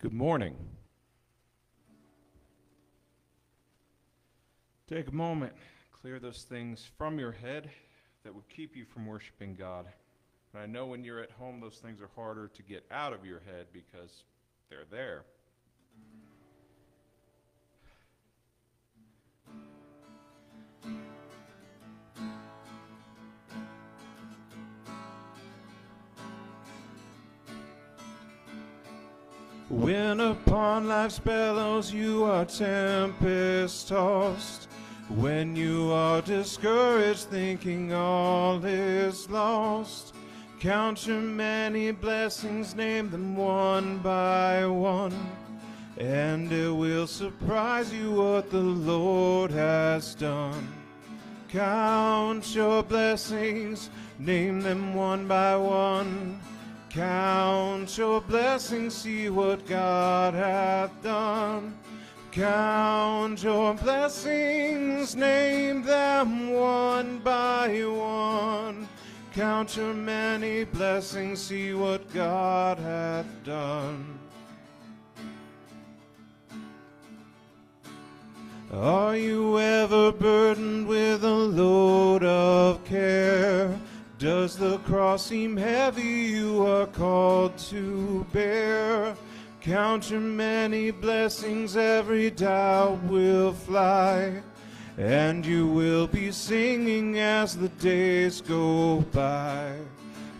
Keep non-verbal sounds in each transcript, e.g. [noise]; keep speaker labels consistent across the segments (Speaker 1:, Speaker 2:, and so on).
Speaker 1: Good morning. Take a moment, clear those things from your head that would keep you from worshiping God. And I know when you're at home, those things are harder to get out of your head because they're there. When upon life's billows you are tempest tossed, when you are discouraged, thinking all is lost, count your many blessings, name them one by one, and it will surprise you what the Lord has done. Count your blessings, name them one by one. Count your blessings, see what God hath done. Count your blessings, name them one by one. Count your many blessings, see what God hath done. Are you ever burdened with a load of care? Does the cross seem heavy you are called to bear? Count your many blessings, every doubt will fly, and you will be singing as the days go by.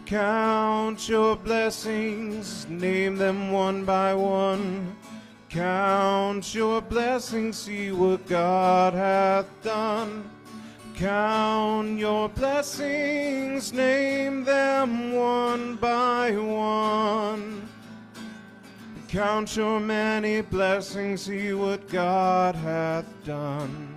Speaker 1: Count your blessings, name them one by one. Count your blessings, see what God hath done. Count your blessings, name them one by one. Count your many blessings, see what God hath done.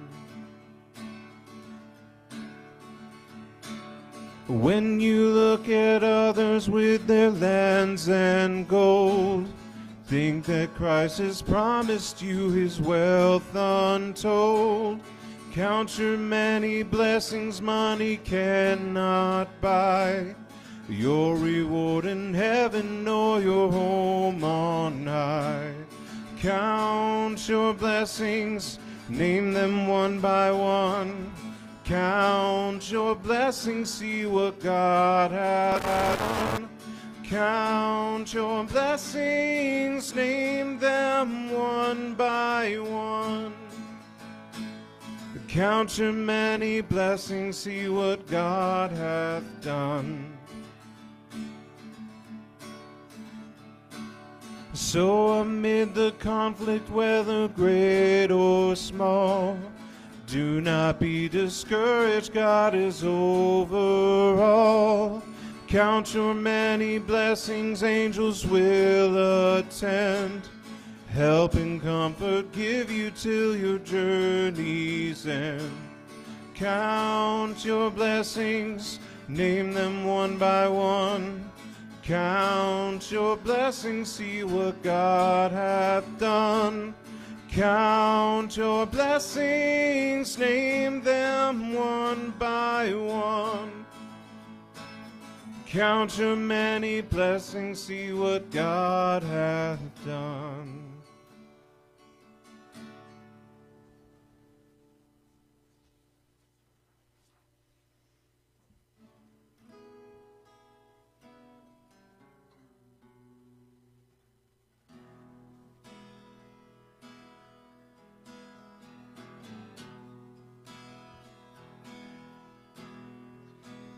Speaker 1: When you look at others with their lands and gold, think that Christ has promised you his wealth untold. Count your many blessings money cannot buy. Your reward in heaven or your home on high. Count your blessings, name them one by one. Count your blessings, see what God hath done. Count your blessings, name them one by one. Count your many blessings, see what God hath done. So amid the conflict, whether great or small, do not be discouraged, God is over all. Count your many blessings, angels will attend. Help and comfort give you till your journey's end. Count your blessings, name them one by one. Count your blessings, see what God hath done. Count your blessings, name them one by one. Count your many blessings, see what God hath done.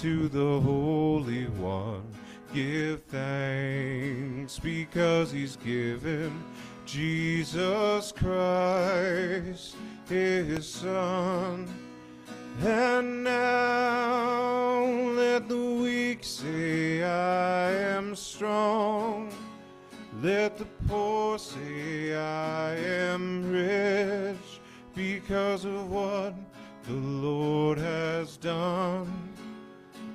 Speaker 1: to the Holy One. Give thanks because He's given Jesus Christ, His Son. And now let the weak say, I am strong. Let the poor say I am rich because of what the Lord has done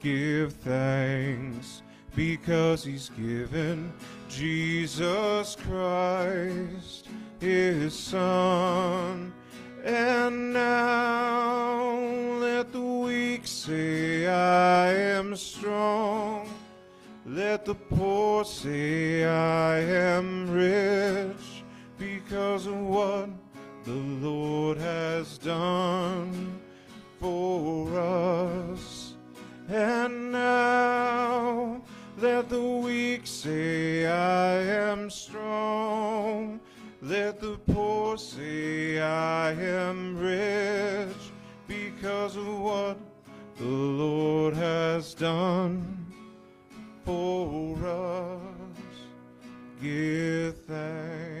Speaker 1: Give thanks because He's given Jesus Christ, His Son. And now let the weak say, I am strong. Let the poor say, I am rich because of what the Lord has done for us. And now let the weak say, I am strong. Let the poor say, I am rich because of what the Lord has done for us. Give thanks.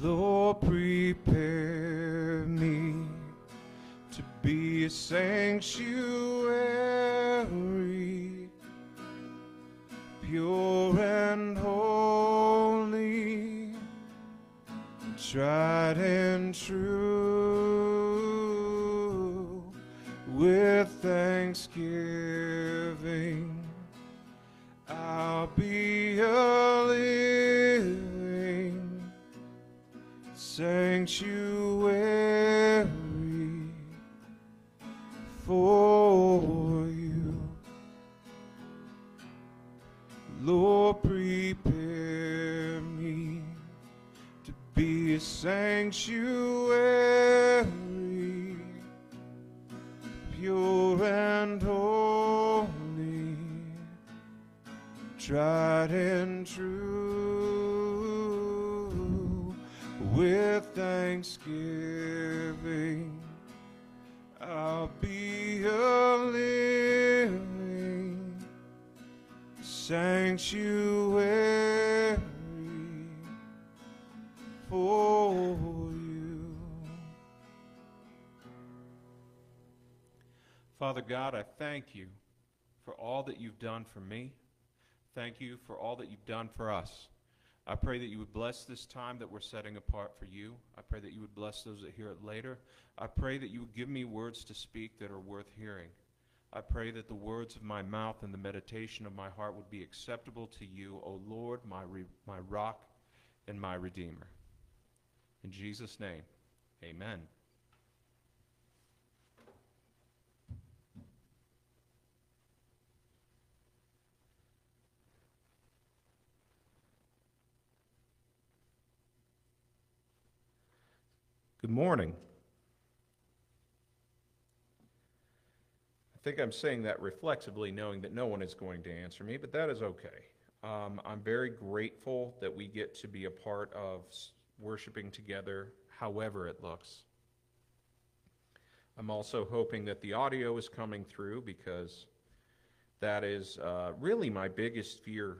Speaker 1: Lord, prepare me to be a sanctuary, pure and holy, tried and true, with thanksgiving. I'll be a living sanctuary for you. Lord, prepare me to be a sanctuary,
Speaker 2: God, I thank you for all that you've done for me. Thank you for all that you've done for us. I pray that you would bless this time that we're setting apart for you. I pray that you would bless those that hear it later. I pray that you would give me words to speak that are worth hearing. I pray that the words of my mouth and the meditation of my heart would be acceptable to you, O Lord, my, re- my rock and my redeemer. In Jesus' name, amen. Good morning. I think I'm saying that reflexively, knowing that no one is going to answer me, but that is okay. Um, I'm very grateful that we get to be a part of worshiping together, however it looks. I'm also hoping that the audio is coming through because that is uh, really my biggest fear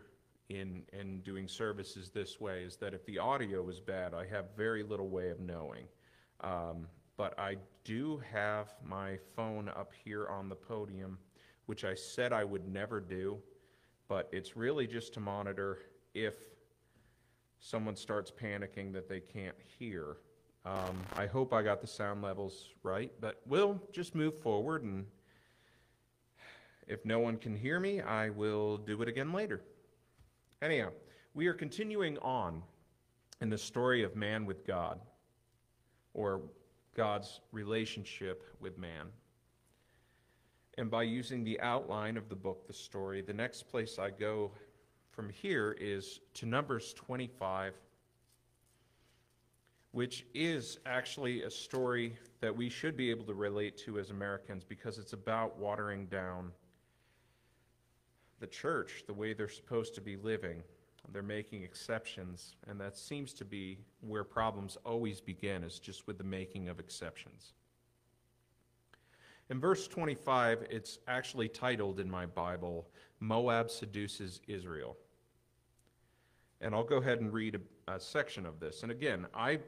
Speaker 2: in, in doing services this way is that if the audio is bad, I have very little way of knowing. Um, but I do have my phone up here on the podium, which I said I would never do, but it's really just to monitor
Speaker 1: if someone starts panicking that they can't hear. Um, I hope I got the sound levels right, but we'll just move forward, and if no one can hear me, I will do it again later. Anyhow, we are continuing on in the story of man with God, or God's relationship with man. And by using the outline of the book, the story, the next place I go from here is to Numbers 25, which is actually a story that we should be able to relate to as Americans because it's about watering down the church the way they're supposed to be living. They're making exceptions, and that seems to be where problems always begin, is just with the making of exceptions. In verse 25, it's actually titled in my Bible, Moab Seduces Israel. And I'll go ahead and read a, a, section of this. And again, I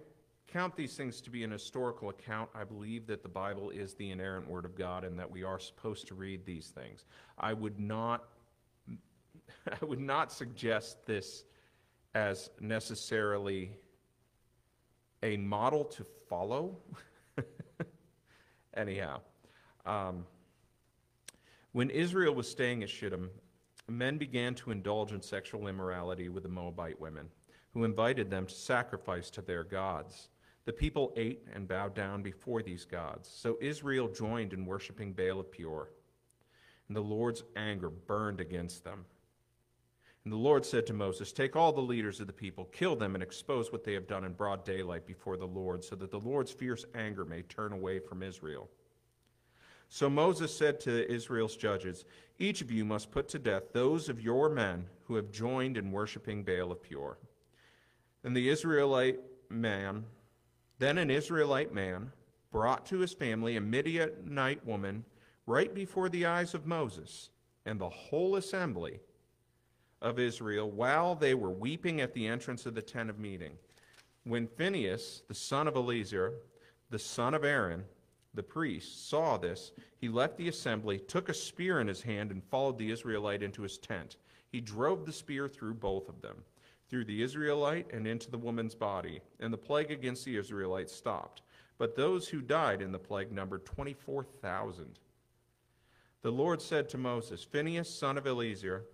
Speaker 1: count these things to be an historical account. I believe that the Bible is the inerrant Word of God and that we are supposed to read these things. I would not, [laughs] I would not suggest this as necessarily a model to follow. [laughs] Anyhow, um, when Israel was staying at Shittim, men began to indulge in sexual immorality with the Moabite women, who invited them to sacrifice to their gods. The people ate and bowed down before these gods. So Israel joined in worshiping Baal of Peor. And the Lord's anger burned against them. And the Lord said to Moses, Take all the leaders of the people, kill them, and expose what they have done in broad daylight before the Lord, so that the Lord's fierce anger may turn away from Israel. So Moses said to Israel's judges, Each of you must put to death those of your men who have joined in worshiping Baal of Peor. And the Israelite man, then an Israelite man, brought to his family a Midianite woman right before the eyes of Moses and the whole assembly of Israel while they were weeping at the entrance of the tent of meeting. When Phinehas, the son of Eleazar, the son of Aaron, the priest saw this, he left the assembly, took a spear in his hand, and followed the Israelite into his tent. He drove the spear through both of them, through the Israelite and into the woman's body, and the plague against the Israelites stopped. But those who died in the plague numbered 24,000. The Lord said to Moses, Phinehas, son of Eleazar,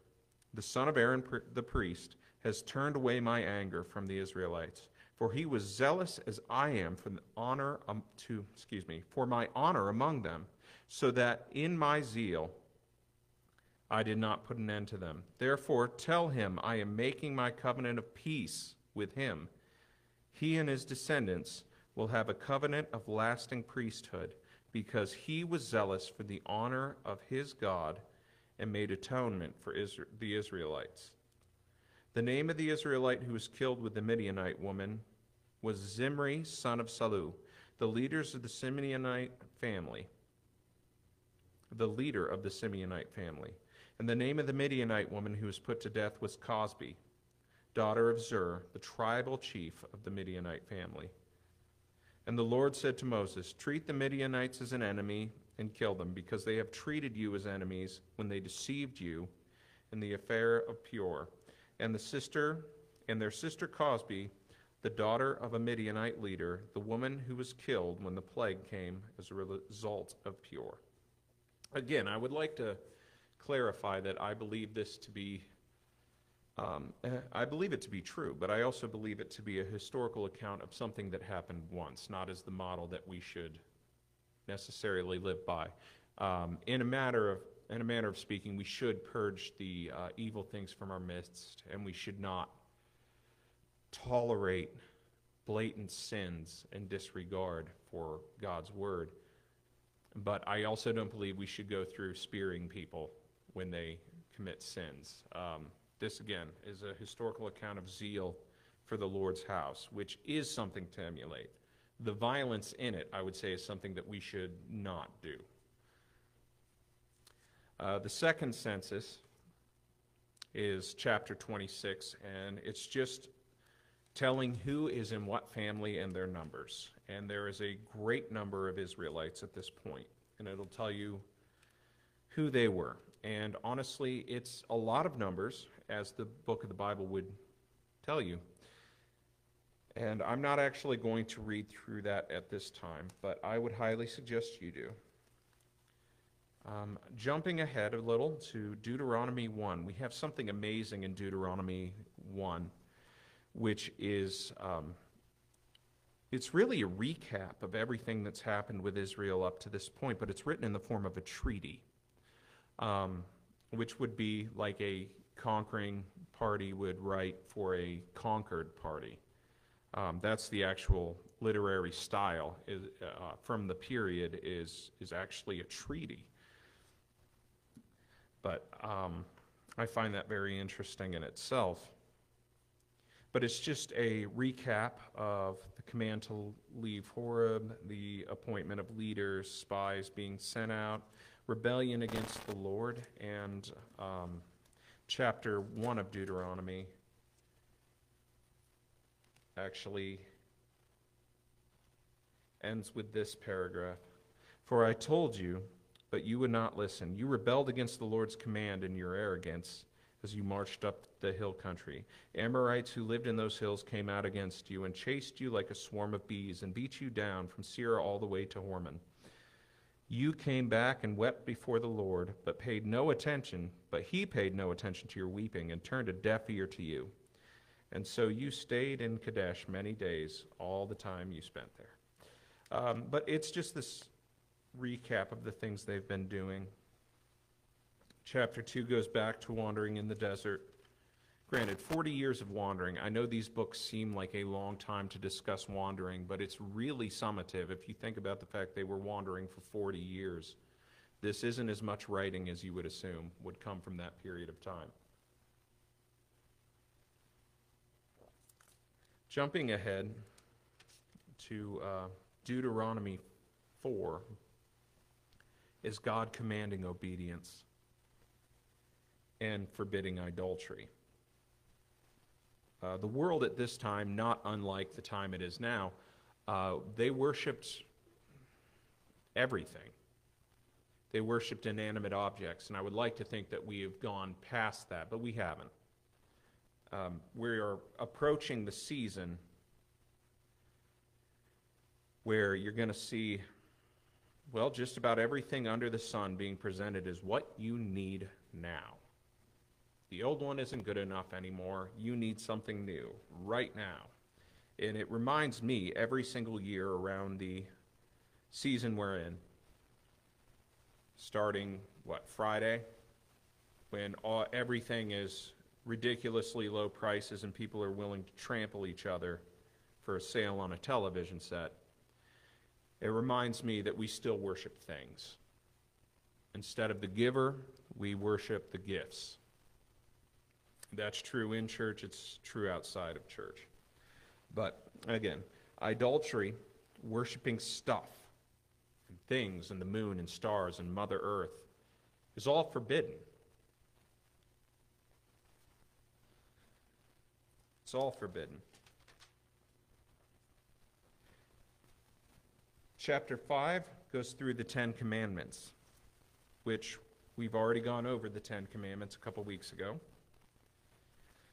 Speaker 1: the son of Aaron the priest, has turned away my anger from the Israelites for he was zealous as I am for the honor um, to excuse me for my honor among them, so that in my zeal I did not put an end to them. Therefore tell him I am making my covenant of peace with him. He and his descendants will have a covenant of lasting priesthood, because he was zealous for the honor of his God and made atonement for the Israelites. The name of the Israelite who was killed with the Midianite woman was Zimri, son of Salu, the leaders of the Simeonite family, the leader of the Simeonite family. And the name of the Midianite woman who was put to death was Cosbi, daughter of Zur, the tribal chief of the Midianite family. And the Lord said to Moses, Treat the Midianites as an enemy and kill them, because they have treated you as enemies when they deceived you in the affair of Peor and the sister and their sister Cosbi, the daughter of a Midianite leader, the woman who was killed when the plague came as a result of Peor. Again, I would like to clarify that I believe this to be, um, I believe it to be true, but I also believe it to be a historical account of something that happened once, not as the model that we should necessarily live by. Um, in a matter of in a manner of speaking, we should purge the uh, evil things from our midst, and we should not tolerate blatant sins and disregard for God's word. But I also don't believe we should go through spearing people when they commit sins. Um, this, again, is a historical account of zeal for the Lord's house, which is something to emulate. The violence in it, I would say, is something that we should not do. Uh, the second census is chapter 26, and it's just telling who is in what family and their numbers. And there is a great number of Israelites at this point, and it'll tell you who they were. And honestly, it's a lot of numbers, as the book of the Bible would tell you. And I'm not actually going to read through that at this time, but I would highly suggest you do. Um, jumping ahead a little to Deuteronomy 1, we have something amazing in Deuteronomy 1, which is um, it's really a recap of everything that's happened with Israel up to this point, but it's written in the form of a treaty, um, which would be like a conquering party would write for a conquered party. Um, that's the actual literary style is, uh, from the period is, is actually a treaty. But um, I find that very interesting in itself. But it's just a recap of the command to leave Horeb, the appointment of leaders, spies being sent out, rebellion against the Lord, and um, chapter 1 of Deuteronomy actually ends with this paragraph For I told you, but you would not listen. You rebelled against the Lord's command in your arrogance as you marched up the hill country. Amorites who lived in those hills came out against you and chased you like a swarm of bees and beat you down from Seir all the way to Hormah. You came back and wept before the Lord, but paid no attention, but he paid no attention to your weeping and turned a deaf ear to you. And so you stayed in Kadesh many days, all the time you spent there. Um, but it's just this recap of the things they've been doing. Chapter 2 goes back to wandering in the desert. Granted, 40 years of wandering. I know these books seem like a long time to discuss wandering, but it's really summative if you think about the fact they were wandering for 40 years. This isn't as much writing as you would assume would come from that period of time. Jumping ahead to uh, Deuteronomy 4 is God commanding obedience and forbidding idolatry. Uh, the world at this time, not unlike the time it is now, uh, they worshiped everything. They worshiped inanimate objects, and I would like to think that we have gone past that, but we haven't. Um, we are approaching the season where you're going to see, well, just about everything under the sun being presented is what you need now. The old one isn't good enough anymore. You need something new right now. And it reminds me every single year around the season we're in, starting, what, Friday, when all, everything is ridiculously low prices and people are willing to trample each other for a sale on a television set. It reminds me that we still worship things. Instead of the giver, we worship the gifts. That's true in church, it's true outside of church. But again, idolatry, worshiping stuff and things and the moon and stars and Mother Earth, is all forbidden. It's all forbidden. Chapter 5 goes through the Ten Commandments, which we've already gone over the Ten Commandments a couple weeks ago.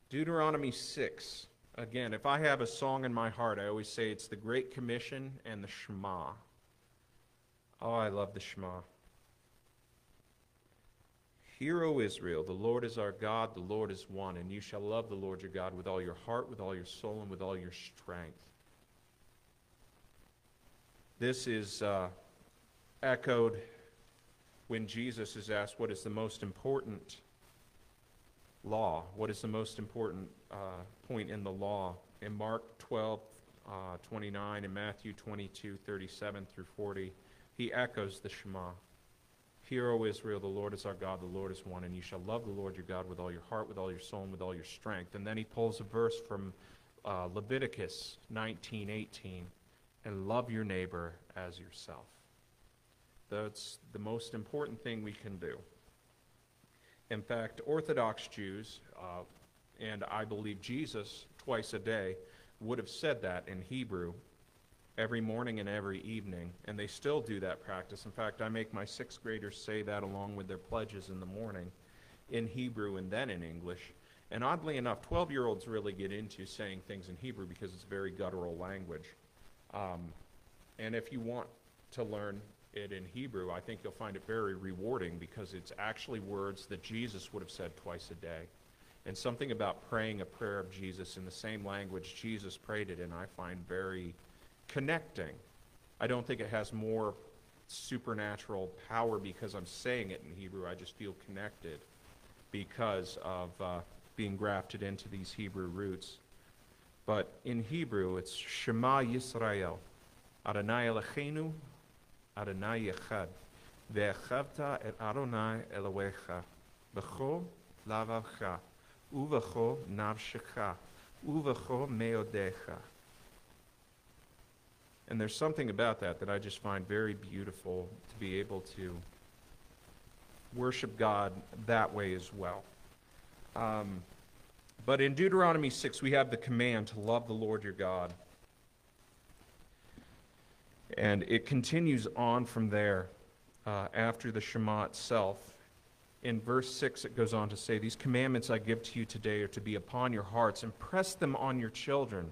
Speaker 1: Deuteronomy 6. Again, if I have a song in my heart, I always say it's the Great Commission and the Shema. Oh, I love the Shema. Hear, O Israel, the Lord is our God, the Lord is one, and you shall love the Lord your God with all your heart, with all your soul, and with all your strength. This is uh, echoed when Jesus is asked what is the most important law. What is the most important uh, point in the law? In Mark 12, uh, 29, and Matthew 22, 37 through 40, he echoes the Shema. Hear, O Israel, the Lord is our God, the Lord is one, and you shall love the Lord your God with all your heart, with all your soul, and with all your strength. And then he pulls a verse from uh, Leviticus 19, 18, and love your neighbor as yourself. That's the most important thing we can do. In fact, Orthodox Jews, uh, and I believe Jesus twice a day, would have said that in Hebrew every morning and every evening, and they still do that practice. In fact, I make my sixth graders say that along with their pledges in the morning in Hebrew and then in English. And oddly enough, 12 year olds really get into saying things in Hebrew because it's very guttural language. Um, and if you want to learn it in Hebrew, I think you'll find it very rewarding because it's actually words that Jesus would have said twice a day. And something about praying a prayer of Jesus in the same language Jesus prayed it in, I find very connecting. I don't think it has more supernatural power because I'm saying it in Hebrew. I just feel connected because of uh, being grafted into these Hebrew roots. But in Hebrew, it's Shema Yisrael, Adonai Eloheinu, Adonai Echad, Ve'echavta et Adonai Elohecha, B'cho lavavcha, Uvacho navshecha, Uvacho meodecha. And there's something about that that I just find very beautiful to be able to worship God that way as well. Um, but in Deuteronomy 6, we have the command to love the Lord your God. And it continues on from there uh, after the Shema itself. In verse 6, it goes on to say, These commandments I give to you today are to be upon your hearts. Impress them on your children.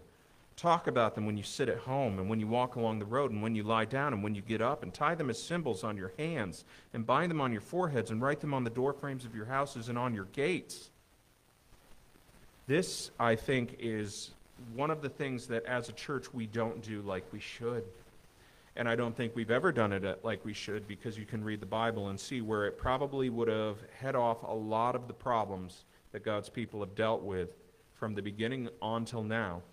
Speaker 1: Talk about them when you sit at home and when you walk along the road and when you lie down and when you get up, and tie them as symbols on your hands and bind them on your foreheads and write them on the doorframes of your houses and on your gates. This, I think, is one of the things that as a church we don't do like we should. And I don't think we've ever done it uh, like we should because you can read the Bible and see where it probably would have head off a lot of the problems that God's people have dealt with from the beginning on till now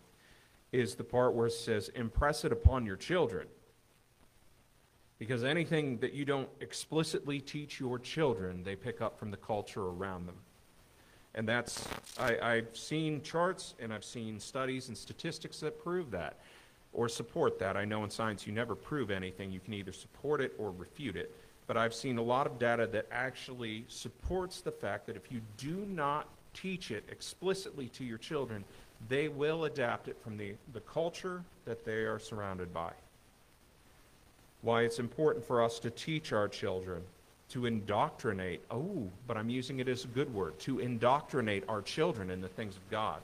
Speaker 1: is the part where it says, impress it upon your children. Because anything that you don't explicitly teach your children, they pick up from the culture around them. And that's, I, I've seen charts and I've seen studies and statistics that prove that or support that. I know in science you never prove anything, you can either support it or refute it. But I've seen a lot of data that actually supports the fact that if you do not teach it explicitly to your children, they will adapt it from the, the culture that they are surrounded by. Why it's important for us to teach our children, to indoctrinate, oh, but I'm using it as a good word, to indoctrinate our children in the things of God.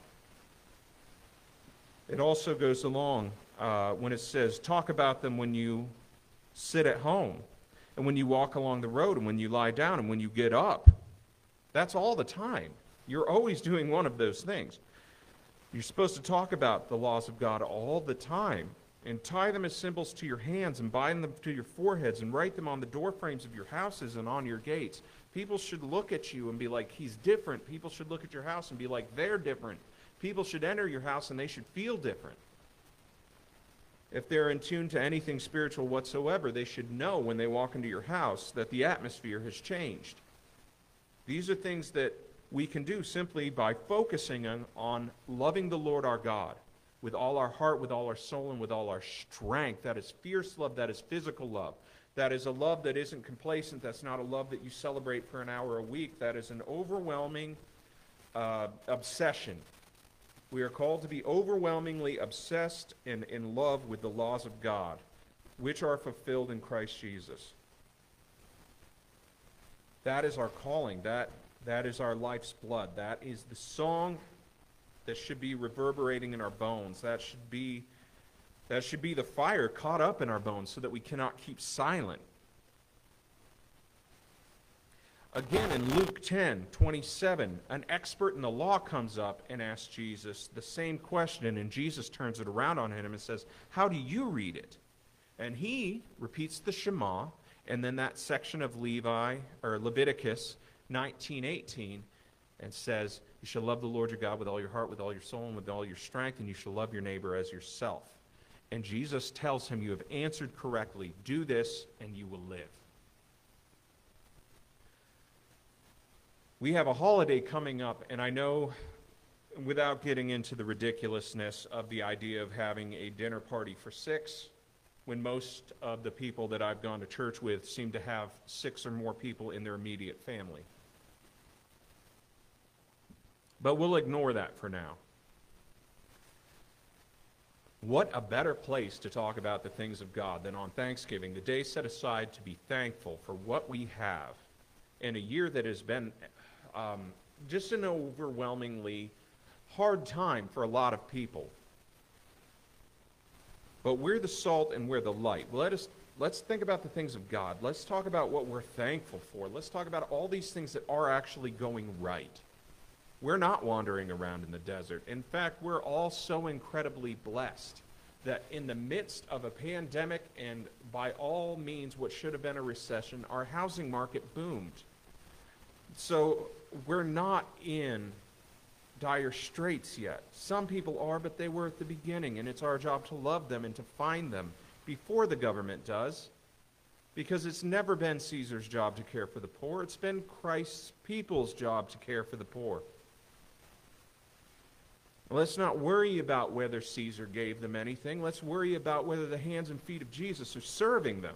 Speaker 1: It also goes along uh, when it says, talk about them when you sit at home, and when you walk along the road, and when you lie down, and when you get up. That's all the time. You're always doing one of those things. You're supposed to talk about the laws of God all the time and tie them as symbols to your hands and bind them to your foreheads and write them on the doorframes of your houses and on your gates. People should look at you and be like, he's different. People should look at your house and be like, they're different. People should enter your house and they should feel different. If they're in tune to anything spiritual whatsoever, they should know when they walk into your house that the atmosphere has changed. These are things that we can do simply by focusing on, loving the Lord our God with all our heart, with all our soul, and with all our strength. That is fierce love, that is physical love. That is a love that isn't complacent. That's not a love that you celebrate for an hour a week. That is an overwhelming uh, obsession. We are called to be overwhelmingly obsessed and in love with the laws of God, which are fulfilled in Christ Jesus. That is our calling. That that is our life's blood. That is the song that should be reverberating in our bones. That should be that should be the fire caught up in our bones so that we cannot keep silent. Again, in Luke 10 27, an expert in the law comes up and asks Jesus the same question, and Jesus turns it around on him and says, How do you read it? And he repeats the Shema, and then that section of Levi or Leviticus 19:18 and says, "You shall love the Lord your God with all your heart, with all your soul, and with all your strength, and you shall love your neighbor as yourself." And Jesus tells him, "You have answered correctly. Do this, and you will live." We have a holiday coming up, and I know without getting into the ridiculousness of the idea of having a dinner party for six, when most of the people that I've gone to church with seem to have six or more people in their immediate family. But we'll ignore that for now. What a better place to talk about the things of God than on Thanksgiving, the day set aside to be thankful for what we have in a year that has been um, just an overwhelmingly hard time for a lot of people. But we're the salt and we're the light. Let us let's think about the things of God. Let's talk about what we're thankful for. Let's talk about all these things that are actually going right. We're not wandering around in the desert. In fact, we're all so incredibly blessed that in the midst of a pandemic and by all means what should have been a recession, our housing market boomed. So we're not in dire straits yet. Some people are, but they were at the beginning, and it's our job to love them and to find them before the government does. Because it's never been Caesar's job to care for the poor, it's been Christ's people's job to care for the poor. Let's not worry about whether Caesar gave them anything. Let's worry about whether the hands and feet of Jesus are serving them.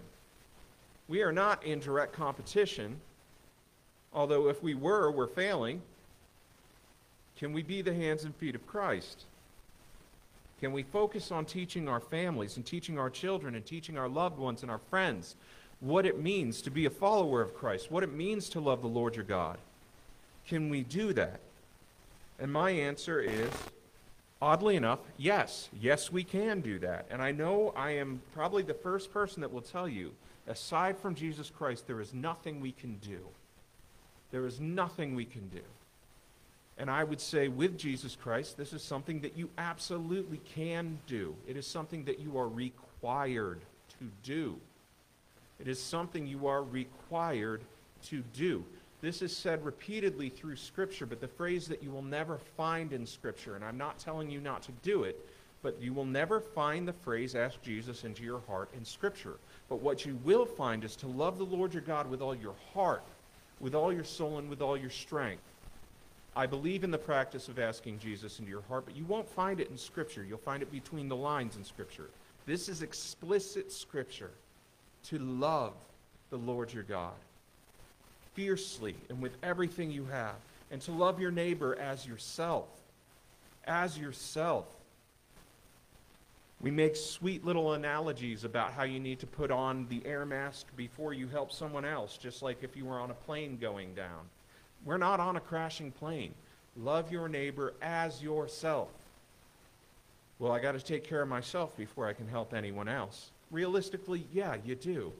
Speaker 1: We are not in direct competition, although if we were, we're failing. Can we be the hands and feet of Christ? Can we focus on teaching our families and teaching our children and teaching our loved ones and our friends what it means to be a follower of Christ, what it means to love the Lord your God? Can we do that? And my answer is oddly enough, yes. Yes, we can do that. And I know I am probably the first person that will tell you, aside from Jesus Christ, there is nothing we can do. There is nothing we can do. And I would say, with Jesus Christ, this is something that you absolutely can do. It is something that you are required to do. It is something you are required to do. This is said repeatedly through Scripture, but the phrase that you will never find in Scripture, and I'm not telling you not to do it, but you will never find the phrase, ask Jesus into your heart in Scripture. But what you will find is to love the Lord your God with all your heart, with all your soul, and with all your strength. I believe in the practice of asking Jesus into your heart, but you won't find it in Scripture. You'll find it between the lines in Scripture. This is explicit Scripture to love the Lord your God fiercely and with everything you have, and to love your neighbor as yourself. As yourself. We make sweet little analogies about how you need to put on the air mask before you help someone else, just like if you were on a plane going down. We're not on a crashing plane. Love your neighbor as yourself. Well, I got to take care of myself before I can help anyone else. Realistically, yeah, you do.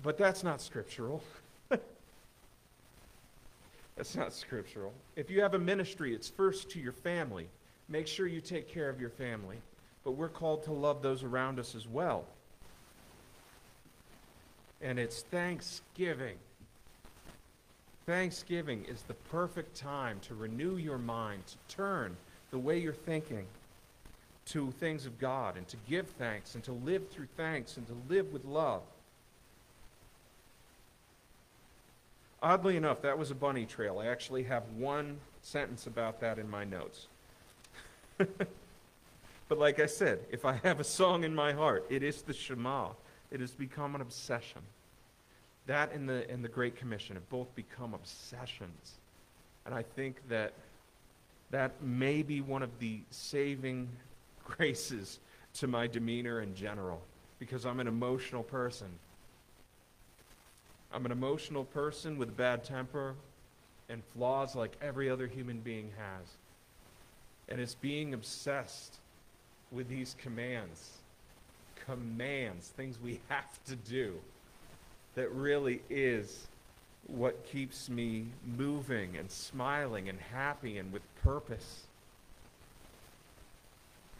Speaker 1: But that's not scriptural. [laughs] that's not scriptural. If you have a ministry, it's first to your family. Make sure you take care of your family. But we're called to love those around us as well. And it's Thanksgiving. Thanksgiving is the perfect time to renew your mind, to turn the way you're thinking to things of God, and to give thanks, and to live through thanks, and to live with love. Oddly enough, that was a bunny trail. I actually have one sentence about that in my notes. [laughs] but like I said, if I have a song in my heart, it is the Shema. It has become an obsession. That and the, and the Great Commission have both become obsessions. And I think that that may be one of the saving [laughs] graces to my demeanor in general, because I'm an emotional person. I'm an emotional person with a bad temper and flaws like every other human being has. And it's being obsessed with these commands, commands, things we [laughs] have to do that really is what keeps me moving and smiling and happy and with purpose.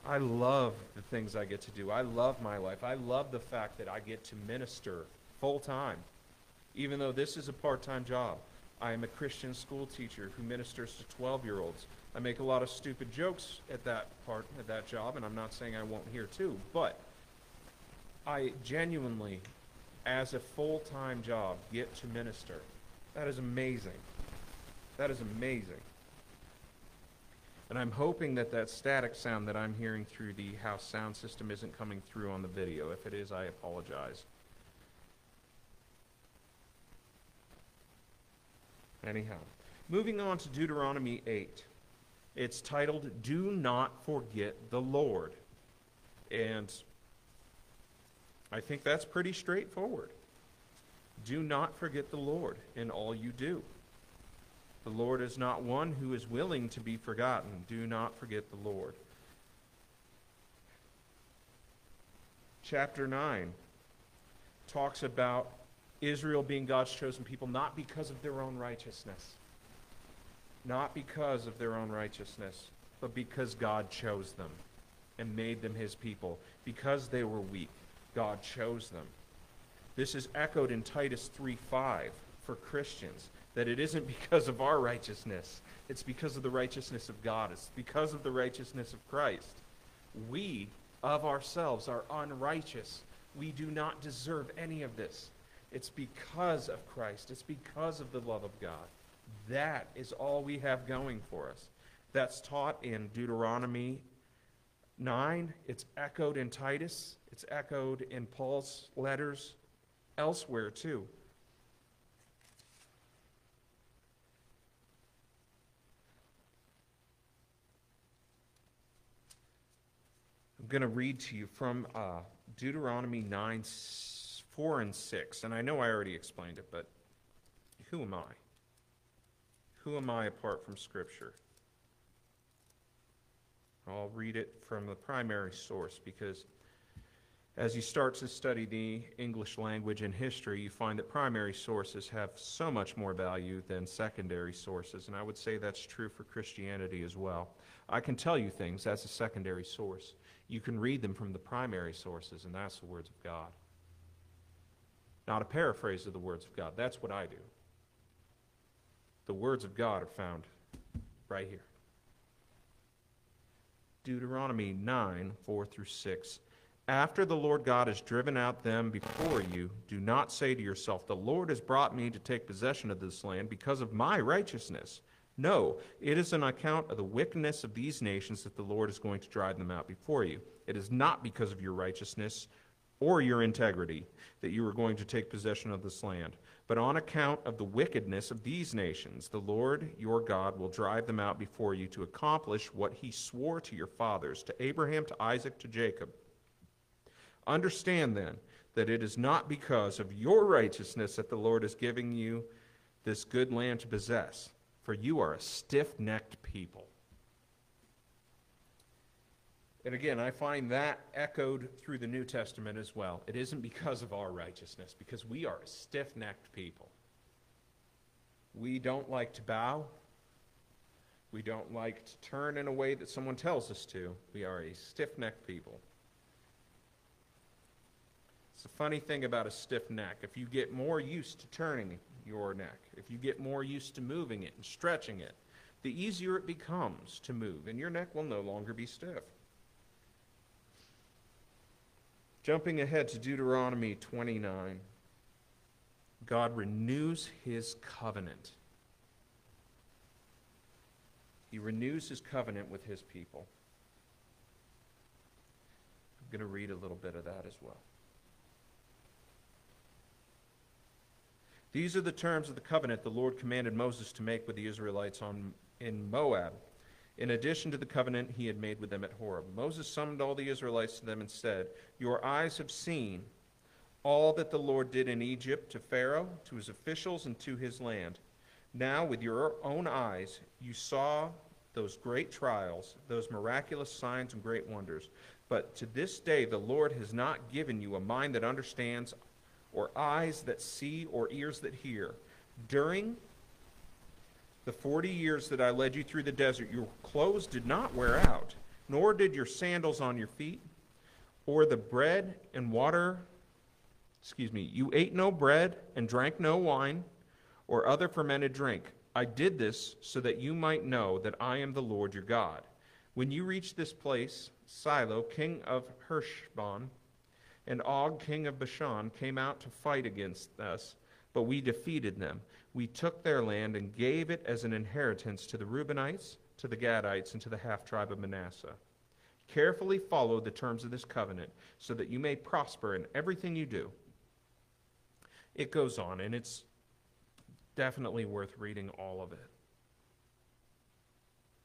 Speaker 1: I love the things I get to do. I love my life. I love the fact that I get to minister full time, even though this is a part time job. I am a Christian school teacher who ministers to 12 year olds. I make a lot of stupid jokes at that part at that job, and I'm not saying I won't here too, but I genuinely as a full time job get to minister. That is amazing. That is amazing. And I'm hoping that that static sound that I'm hearing through the house sound system isn't coming through on the video. If it is, I apologize. Anyhow, moving on to Deuteronomy 8. It's titled, Do Not Forget the Lord. And I think that's pretty straightforward. Do not forget the Lord in all you do. The Lord is not one who is willing to be forgotten. Do not forget the Lord. Chapter 9 talks about Israel being God's chosen people not because of their own righteousness, not because of their own righteousness, but because God chose them and made them his people. Because they were weak, God chose them. This is echoed in Titus 3:5 for Christians that it isn't [laughs] because of our righteousness, it's because of the righteousness of God. It's because of the righteousness of Christ. We of ourselves are unrighteous. We do not deserve any of this. It's because of Christ. It's because of the love of God. That is all we have going for us. That's taught in Deuteronomy 9. It's echoed in Titus. It's echoed in Paul's letters elsewhere, too. I'm going to read to you from uh, Deuteronomy 9, 4 and 6. And I know I already explained it, but who am I? Who am I apart from Scripture? I'll read it from the primary source because as you start to study the English language and history, you find that primary sources have so much more value than secondary sources, and I would say that's true for Christianity as well. I can tell you things, as a secondary source. You can read them from the primary sources, and that's the words of God. Not a paraphrase of the words of God. That's what I do. The words of God are found right here. Deuteronomy 9, 4 through 6. After the Lord God has driven out them before you, do not say to yourself, The Lord has brought me to take possession of this land because of my righteousness. No, it is on account of the wickedness of these nations that the Lord is going to drive them out before you. It is not because of your righteousness or your integrity that you are going to take possession of this land, but on account of the wickedness of these nations, the Lord your God will drive them out before you to accomplish what he swore to your fathers, to Abraham, to Isaac, to Jacob. Understand then that it is not because of your righteousness that the Lord is giving you this good land to possess, for you are a stiff necked people. And again, I find that echoed through the New Testament as well. It isn't because of our righteousness, because we are a stiff necked people. We don't like to bow. We don't like to turn in a way that someone tells us to. We are a stiff necked people. It's a funny thing about a stiff neck. If you get more used to turning your neck, if you get more used to moving it and stretching it, the easier it becomes to move, and your neck will no longer be stiff. Jumping ahead to Deuteronomy 29, God renews his covenant. He renews his covenant with his people. I'm going to read a little bit of that as well. These are the terms of the covenant the Lord commanded Moses to make with the Israelites on, in Moab in addition to the covenant he had made with them at Horeb. Moses summoned all the Israelites to them and said, Your eyes have seen all that the Lord did in Egypt to Pharaoh, to his officials, and to his land. Now, with your own eyes, you saw those great trials, those miraculous signs and great wonders. But to this day, the Lord has not given you a mind that understands, or eyes that see, or ears that hear. During the 40 years that I led you through the desert, your clothes did not wear out, nor did your sandals on your feet, or the bread and water, excuse me, you ate no bread and drank no wine or other fermented drink. I did this so that you might know that I am the Lord your God. When you reach this place, Sihon, king of Heshbon, and Og, king of Bashan, came out to fight against us, but we defeated them we took their land and gave it as an inheritance to the Reubenites, to the Gadites, and to the half tribe of Manasseh. Carefully follow the terms of this covenant so that you may prosper in everything you do. It goes on, and it's definitely worth reading all of it.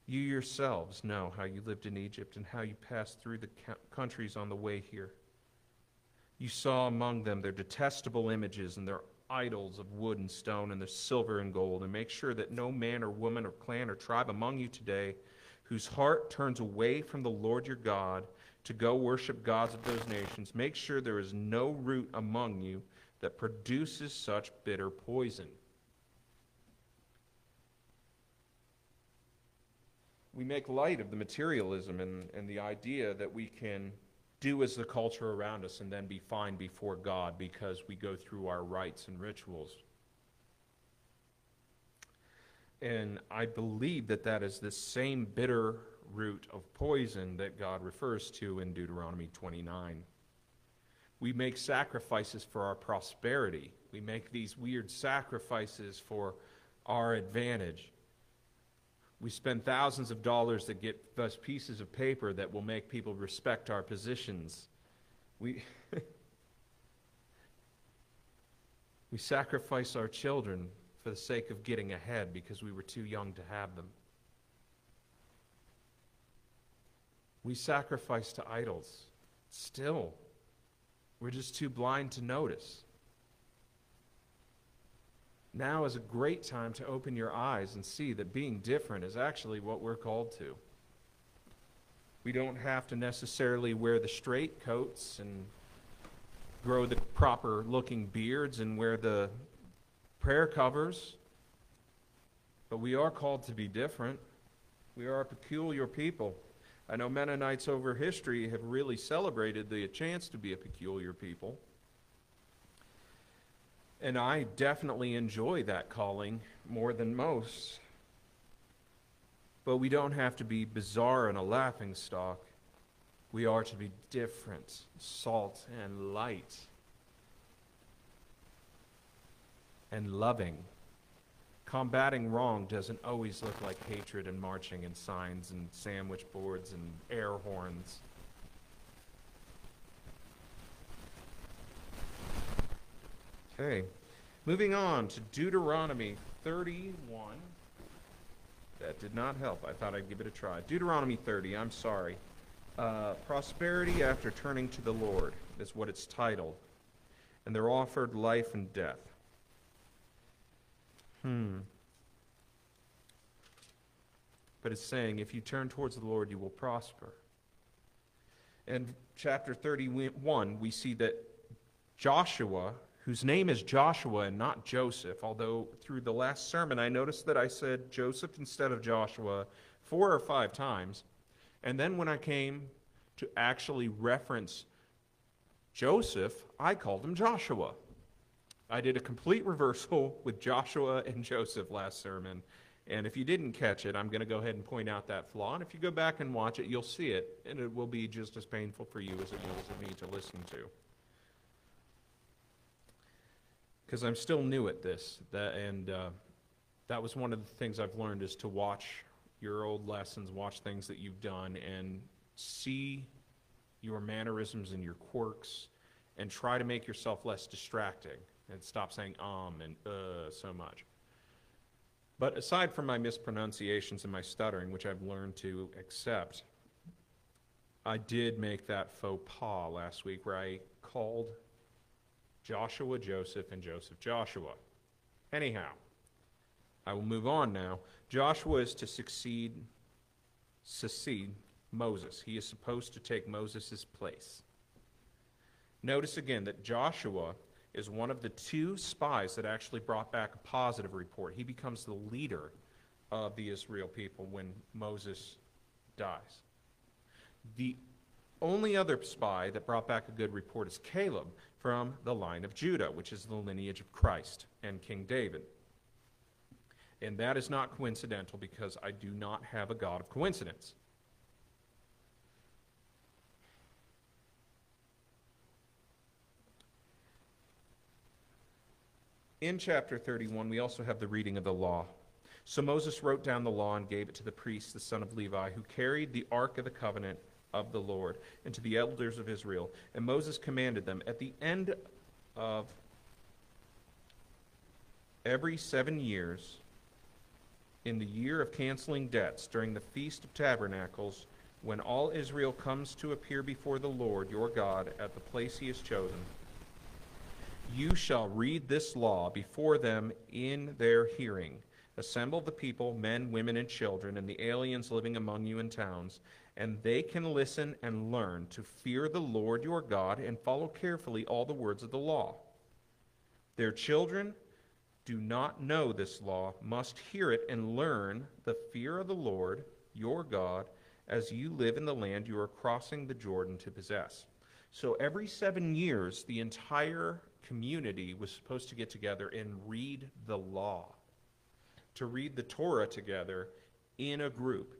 Speaker 1: You yourselves know how you lived in Egypt and how you passed through the countries on the way here. You saw among them their detestable images and their idols of wood and stone and the silver and gold, and make sure that no man or woman or clan or tribe among you today whose heart turns away from the Lord your God to go worship gods of those nations, make sure there is no root among you that produces such bitter poison. We make light of the materialism and, and the idea that we can do as the culture around us and then be fine before God because we go through our rites and rituals. And I believe that that is the same bitter root of poison that God refers to in Deuteronomy 29. We make sacrifices for our prosperity. We make these weird sacrifices for our advantage. We spend thousands of dollars to get us pieces of paper that will make people respect our positions. We, [laughs] we sacrifice our children for the sake of getting ahead because we were too young to have them. We sacrifice to idols. Still, we're just too blind to notice. Now is a great time to open your eyes and see that being different is actually what we're called to. We don't have to necessarily wear the straight coats and grow the proper looking beards and wear the prayer covers, but we are called to be different. We are a peculiar people. I know Mennonites over history have really celebrated the chance to be a peculiar people. And I definitely enjoy that calling more than most. But we don't have to be bizarre and a laughing stock. We are to be different, salt and light, and loving. Combating wrong doesn't always look like hatred and marching and signs and sandwich boards and air horns. Okay, moving on to Deuteronomy 31. That did not help. I thought I'd give it a try. Deuteronomy 30, I'm sorry. Uh, Prosperity after turning to the Lord is what it's titled. And they're offered life and death. Hmm. But it's saying, if you turn towards the Lord, you will prosper. In chapter 31, we see that Joshua whose name is Joshua and not Joseph, although through the last sermon I noticed that I said Joseph instead of Joshua four or five times. And then when I came to actually reference Joseph, I called him Joshua. I did a complete reversal [laughs] with Joshua and Joseph last sermon. And if you didn't catch it, I'm going to go ahead and point out that flaw. And if you go back and watch it, you'll see it. And it will be just as painful for you as it was for me to listen to. Because I'm still new at this. That, and uh, that was one of the things I've learned is to watch your old lessons, watch things that you've done, and see your mannerisms and your quirks, and try to make yourself less distracting and stop saying um and uh so much. But aside from my mispronunciations and my stuttering, which I've learned to accept, I did make that faux pas last week where I called Joshua, Joseph, and Joseph, Joshua. Anyhow, I will move on now. Joshua is to succeed, succeed Moses. He is supposed to take Moses' place. Notice again that Joshua is one of the two spies that actually brought back a positive report. He becomes the leader of the Israel people when Moses dies. The only other spy that brought back a good report is Caleb from the line of Judah, which is the lineage of Christ and King David. And that is not coincidental because I do not have a God of coincidence. In chapter 31, we also have the reading of the law. So Moses wrote down the law and gave it to the priest, the son of Levi, who carried the ark of the covenant of the Lord, and to the elders of Israel. And Moses commanded them at the end of every seven years, in the year of canceling debts, during the Feast of Tabernacles, when all Israel comes to appear before the Lord your God at the place he has chosen, You shall read this law before them in their hearing. Assemble the people, men, women, and children, and the aliens living among you in towns, and they can listen and learn to fear the Lord your God and follow carefully all the words of the law. Their children do not know this law must hear it and learn the fear of the Lord your God as you live in the land you are crossing the Jordan to possess. So every seven years, the entire community was supposed to get together and read the law, to read the Torah together in a group,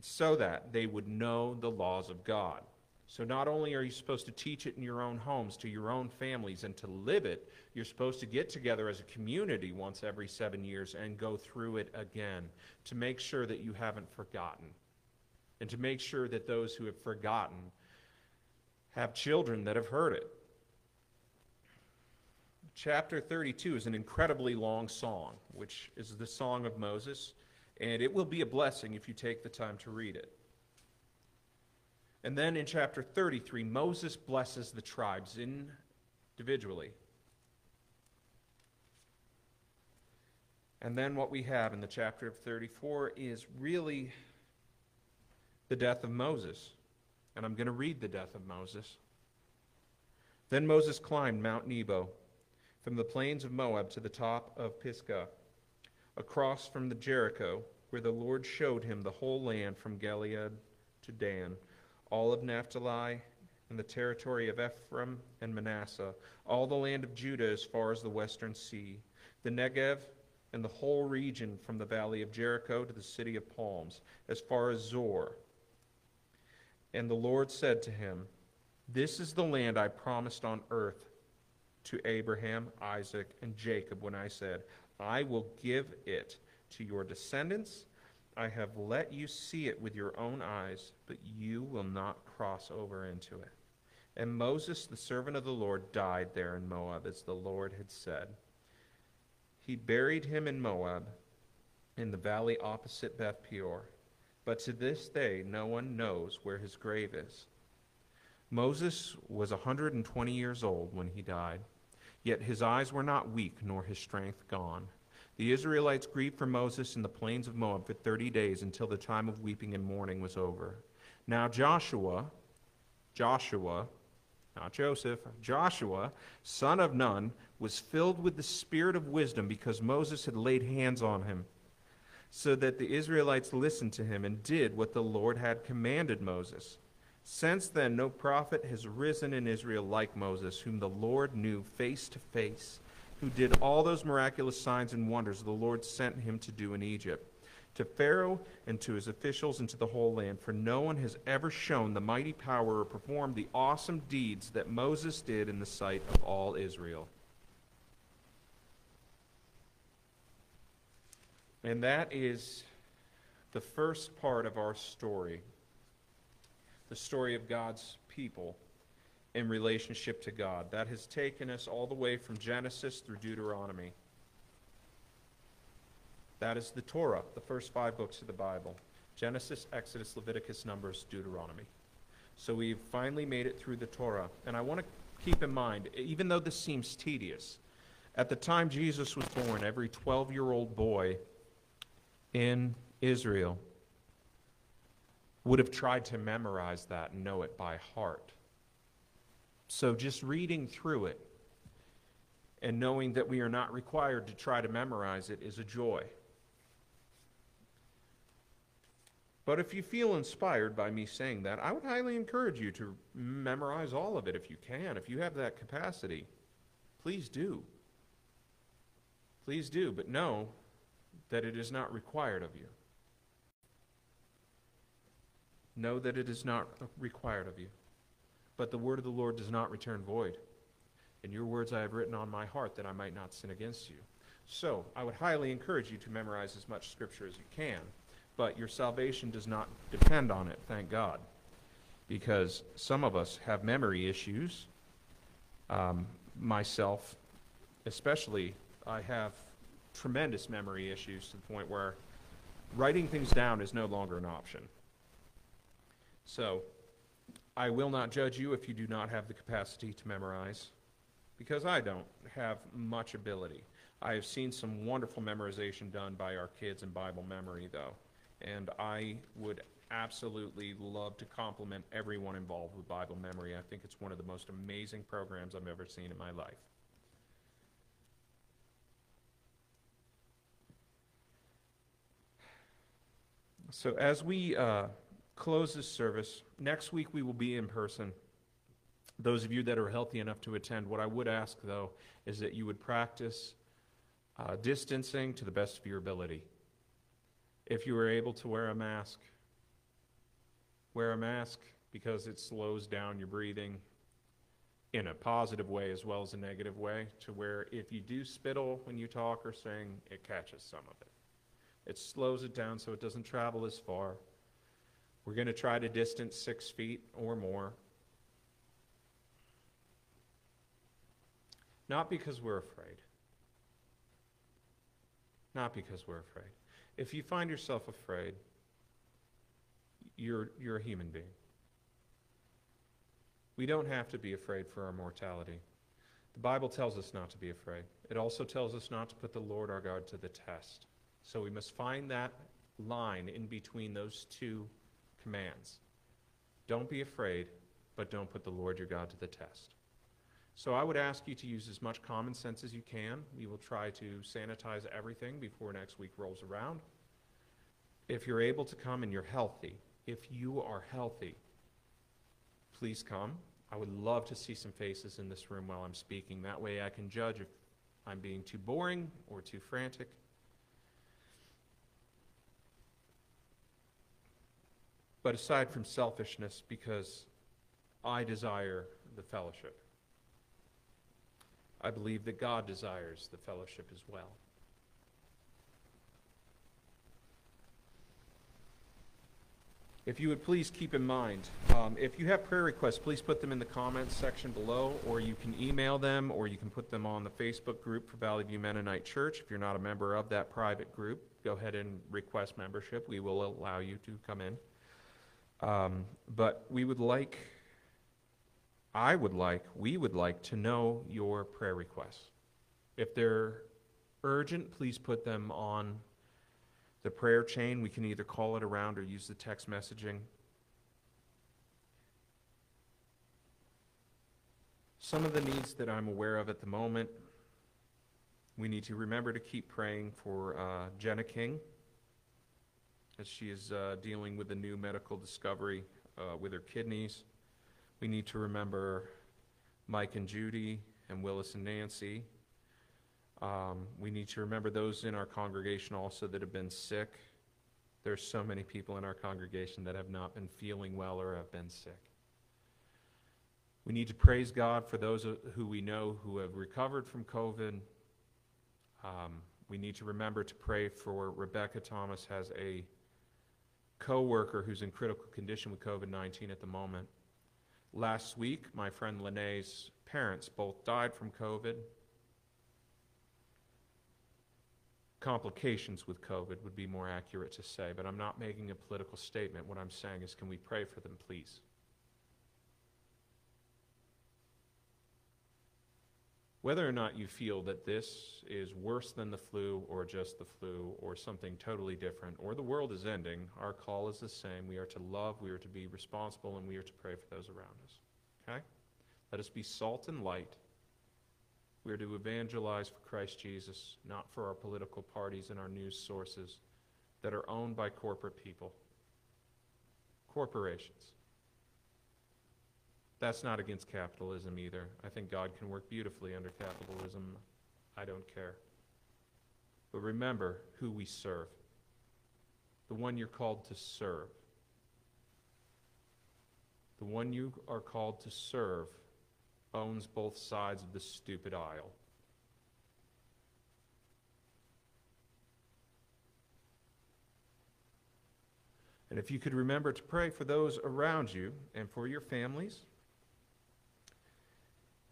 Speaker 1: so that they would know the laws of God. So not only are you supposed to teach it in your own homes, to your own families, and to live it, you're supposed to get together as a community once every seven years and go through it again to make sure that you haven't forgotten. And to make sure that those who have forgotten have children that have heard it. Chapter 32 is an incredibly long song, which is the song of Moses, and it will be a blessing if you take the time to read it. And then in chapter 33, Moses blesses the tribes individually. And then what we have in the chapter of 34 is really the death of Moses. And I'm going to read the death of Moses. Then Moses climbed Mount Nebo from the plains of Moab to the top of Pisgah, across from the Jericho, where the Lord showed him the whole land from Gilead to Dan all of Naphtali, and the territory of Ephraim and Manasseh, all the land of Judah as far as the western sea, the Negev, and the whole region from the valley of Jericho to the city of palms, as far as Zoar. And the Lord said to him, This is the land I promised on earth to Abraham, Isaac, and Jacob when I said, I will give it to your descendants I have let you see it with your own eyes, but you will not cross over into it. And Moses, the servant of the Lord, died there in Moab, as the Lord had said. He buried him in Moab, in the valley opposite Beth Peor. But to this day, no one knows where his grave is. Moses was a 120 years old when he died, yet his eyes were not weak, nor his strength gone. The Israelites grieved for Moses in the plains of Moab for 30 days until the time of weeping and mourning was over. Now Joshua, Joshua, not Joseph, Joshua, son of Nun, was filled with the spirit of wisdom because Moses had laid hands on him, so that the Israelites listened to him and did what the Lord had commanded Moses. Since then, no prophet has risen in Israel like Moses, whom the Lord knew face to face who did all those miraculous signs and wonders the Lord sent him to do in Egypt, to Pharaoh and to his officials and to the whole land. For no one has ever shown the mighty power or performed the awesome deeds that Moses did in the sight of all Israel. And that is the first part of our story the story of God's people in relationship to God. That has taken us all the way from Genesis through Deuteronomy. That is the Torah, the first five books of the Bible Genesis, Exodus, Leviticus, Numbers, Deuteronomy. So we've finally made it through the Torah. And I want to keep in mind, even though this seems tedious, at the time Jesus was born, every 12 year old boy in Israel would have tried to memorize that and know it by heart. So just reading through it and knowing that we are not required to try to memorize it is a joy. But if you feel inspired by me saying that, I would highly encourage you to memorize all of it if you can. If you have that capacity, please do. Please do, but know that it is not required of you. Know that it is not required of you. But the word of the Lord does not return void. And your words I have written on my heart that I might not sin against you. So, I would highly encourage you to memorize as much scripture as you can, but your salvation does not depend on it, thank God. Because some of us have memory issues. Um, myself, especially, I have tremendous memory issues to the point where writing things down is no longer an option. So, I will not judge you if you do not have the capacity to memorize. because I don't have much ability. I have seen some wonderful memorization done by our kids in Bible memory, though, and I would absolutely love to compliment everyone involved with Bible memory. I think it's one of the most amazing programs I've ever seen in my life. So, as we uh, close this service, next week we will be in person. Those of you that are healthy enough to attend, what I would ask, though, is that you would practice uh, distancing to the best of your ability. If you are able to wear a mask, wear a mask because it slows down your breathing in a positive way as well as a negative way, to where if you do spittle when you talk or sing, it catches some of it. It slows it down so it doesn't travel as far. We're going to try to distance six feet or more. Not because we're afraid. Not because we're afraid. If you find yourself afraid, you're, you're a human being. We don't have to be afraid for our mortality. The Bible tells us not to be afraid. It also tells us not to put the Lord our God to the test. So we must find that line in between those two commands. Don't be afraid, but don't put the Lord your God to the test. So I would ask you to use as much common sense as you can. We will try to sanitize everything before next week rolls around. If you're able to come and you're healthy, if you are healthy, please come. I would love to see some faces in this room while I'm speaking. That way I can judge if I'm being too boring or too frantic. But aside from selfishness, because I desire the fellowship, I believe that God desires the fellowship as well. If you would please keep in mind, um, if you have prayer requests, please put them in the comments section below, or you can email them, or you can put them on the Facebook group for Valley View Mennonite Church. If you're not a member of that private group, go ahead and request membership. We will allow you to come in. Um, but we would like, I would like, we would like to know your prayer requests. If they're urgent, please put them on the prayer chain. We can either call it around or use the text messaging. Some of the needs that I'm aware of at the moment, we need to remember to keep praying for uh, Jenna King as she is uh, dealing with a new medical discovery uh, with her kidneys. We need to remember Mike and Judy and Willis and Nancy. Um, we need to remember those in our congregation also that have been sick. There's so many people in our congregation that have not been feeling well or have been sick. We need to praise God for those who we know who have recovered from COVID. Um, we need to remember to pray for Rebecca Thomas has a co-worker who's in critical condition with COVID-19 at the moment. Last week, my friend Lene's parents both died from COVID. Complications with COVID would be more accurate to say, but I'm not making a political statement. What I'm saying is, can we pray for them, please? Whether or not you feel that this is worse than the flu or just the flu or something totally different or the world is ending, our call is the same. We are to love, we are to be responsible, and we are to pray for those around us. Okay? Let us be salt and light. We are to evangelize for Christ Jesus, not for our political parties and our news sources that are owned by corporate people, corporations. That's not against capitalism either. I think God can work beautifully under capitalism. I don't care. But remember who we serve the one you're called to serve. The one you are called to serve owns both sides of the stupid aisle. And if you could remember to pray for those around you and for your families,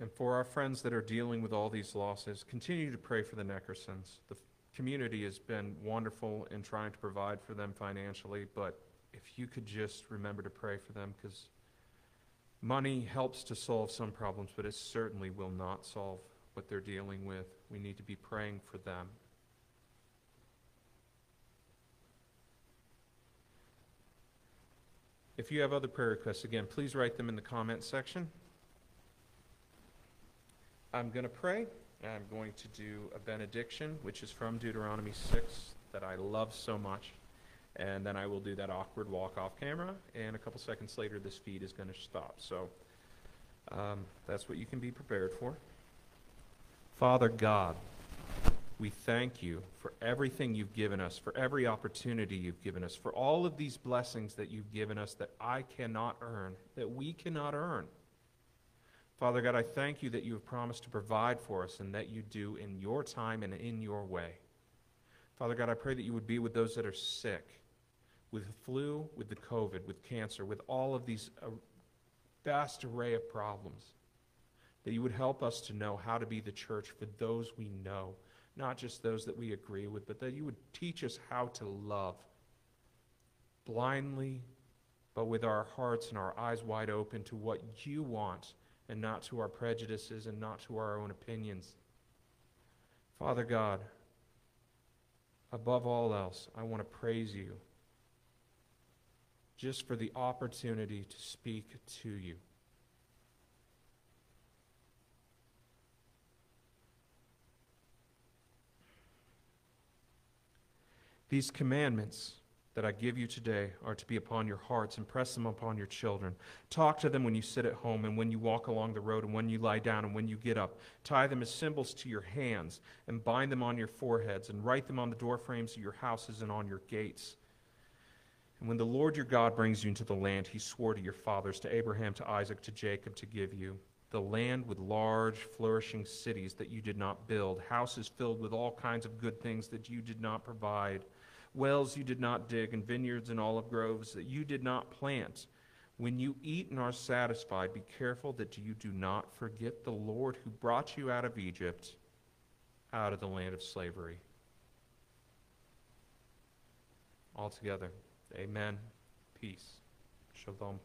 Speaker 1: and for our friends that are dealing with all these losses, continue to pray for the Neckersons. The community has been wonderful in trying to provide for them financially, but if you could just remember to pray for them, because Money helps to solve some problems, but it certainly will not solve what they're dealing with. We need to be praying for them. If you have other prayer requests, again, please write them in the comment section. I'm going to pray. I'm going to do a benediction, which is from Deuteronomy 6, that I love so much. And then I will do that awkward walk off camera, and a couple seconds later, this feed is going to stop. So um, that's what you can be prepared for. Father God, we thank you for everything you've given us, for every opportunity you've given us, for all of these blessings that you've given us that I cannot earn, that we cannot earn. Father God, I thank you that you have promised to provide for us and that you do in your time and in your way. Father God, I pray that you would be with those that are sick, with the flu, with the COVID, with cancer, with all of these uh, vast array of problems. That you would help us to know how to be the church for those we know, not just those that we agree with, but that you would teach us how to love blindly, but with our hearts and our eyes wide open to what you want and not to our prejudices and not to our own opinions. Father God, above all else, I want to praise you just for the opportunity to speak to you. These commandments that I give you today are to be upon your hearts. Impress them upon your children. Talk to them when you sit at home and when you walk along the road and when you lie down and when you get up. Tie them as symbols to your hands and bind them on your foreheads and write them on the doorframes of your houses and on your gates. And when the Lord your God brings you into the land he swore to your fathers, to Abraham, to Isaac, to Jacob, to give you, the land with large, flourishing cities that you did not build, houses filled with all kinds of good things that you did not provide wells you did not dig, and vineyards and olive groves that you did not plant. When you eat and are satisfied, be careful that you do not forget the Lord who brought you out of Egypt, out of the land of slavery. All together, amen. Peace. Shalom.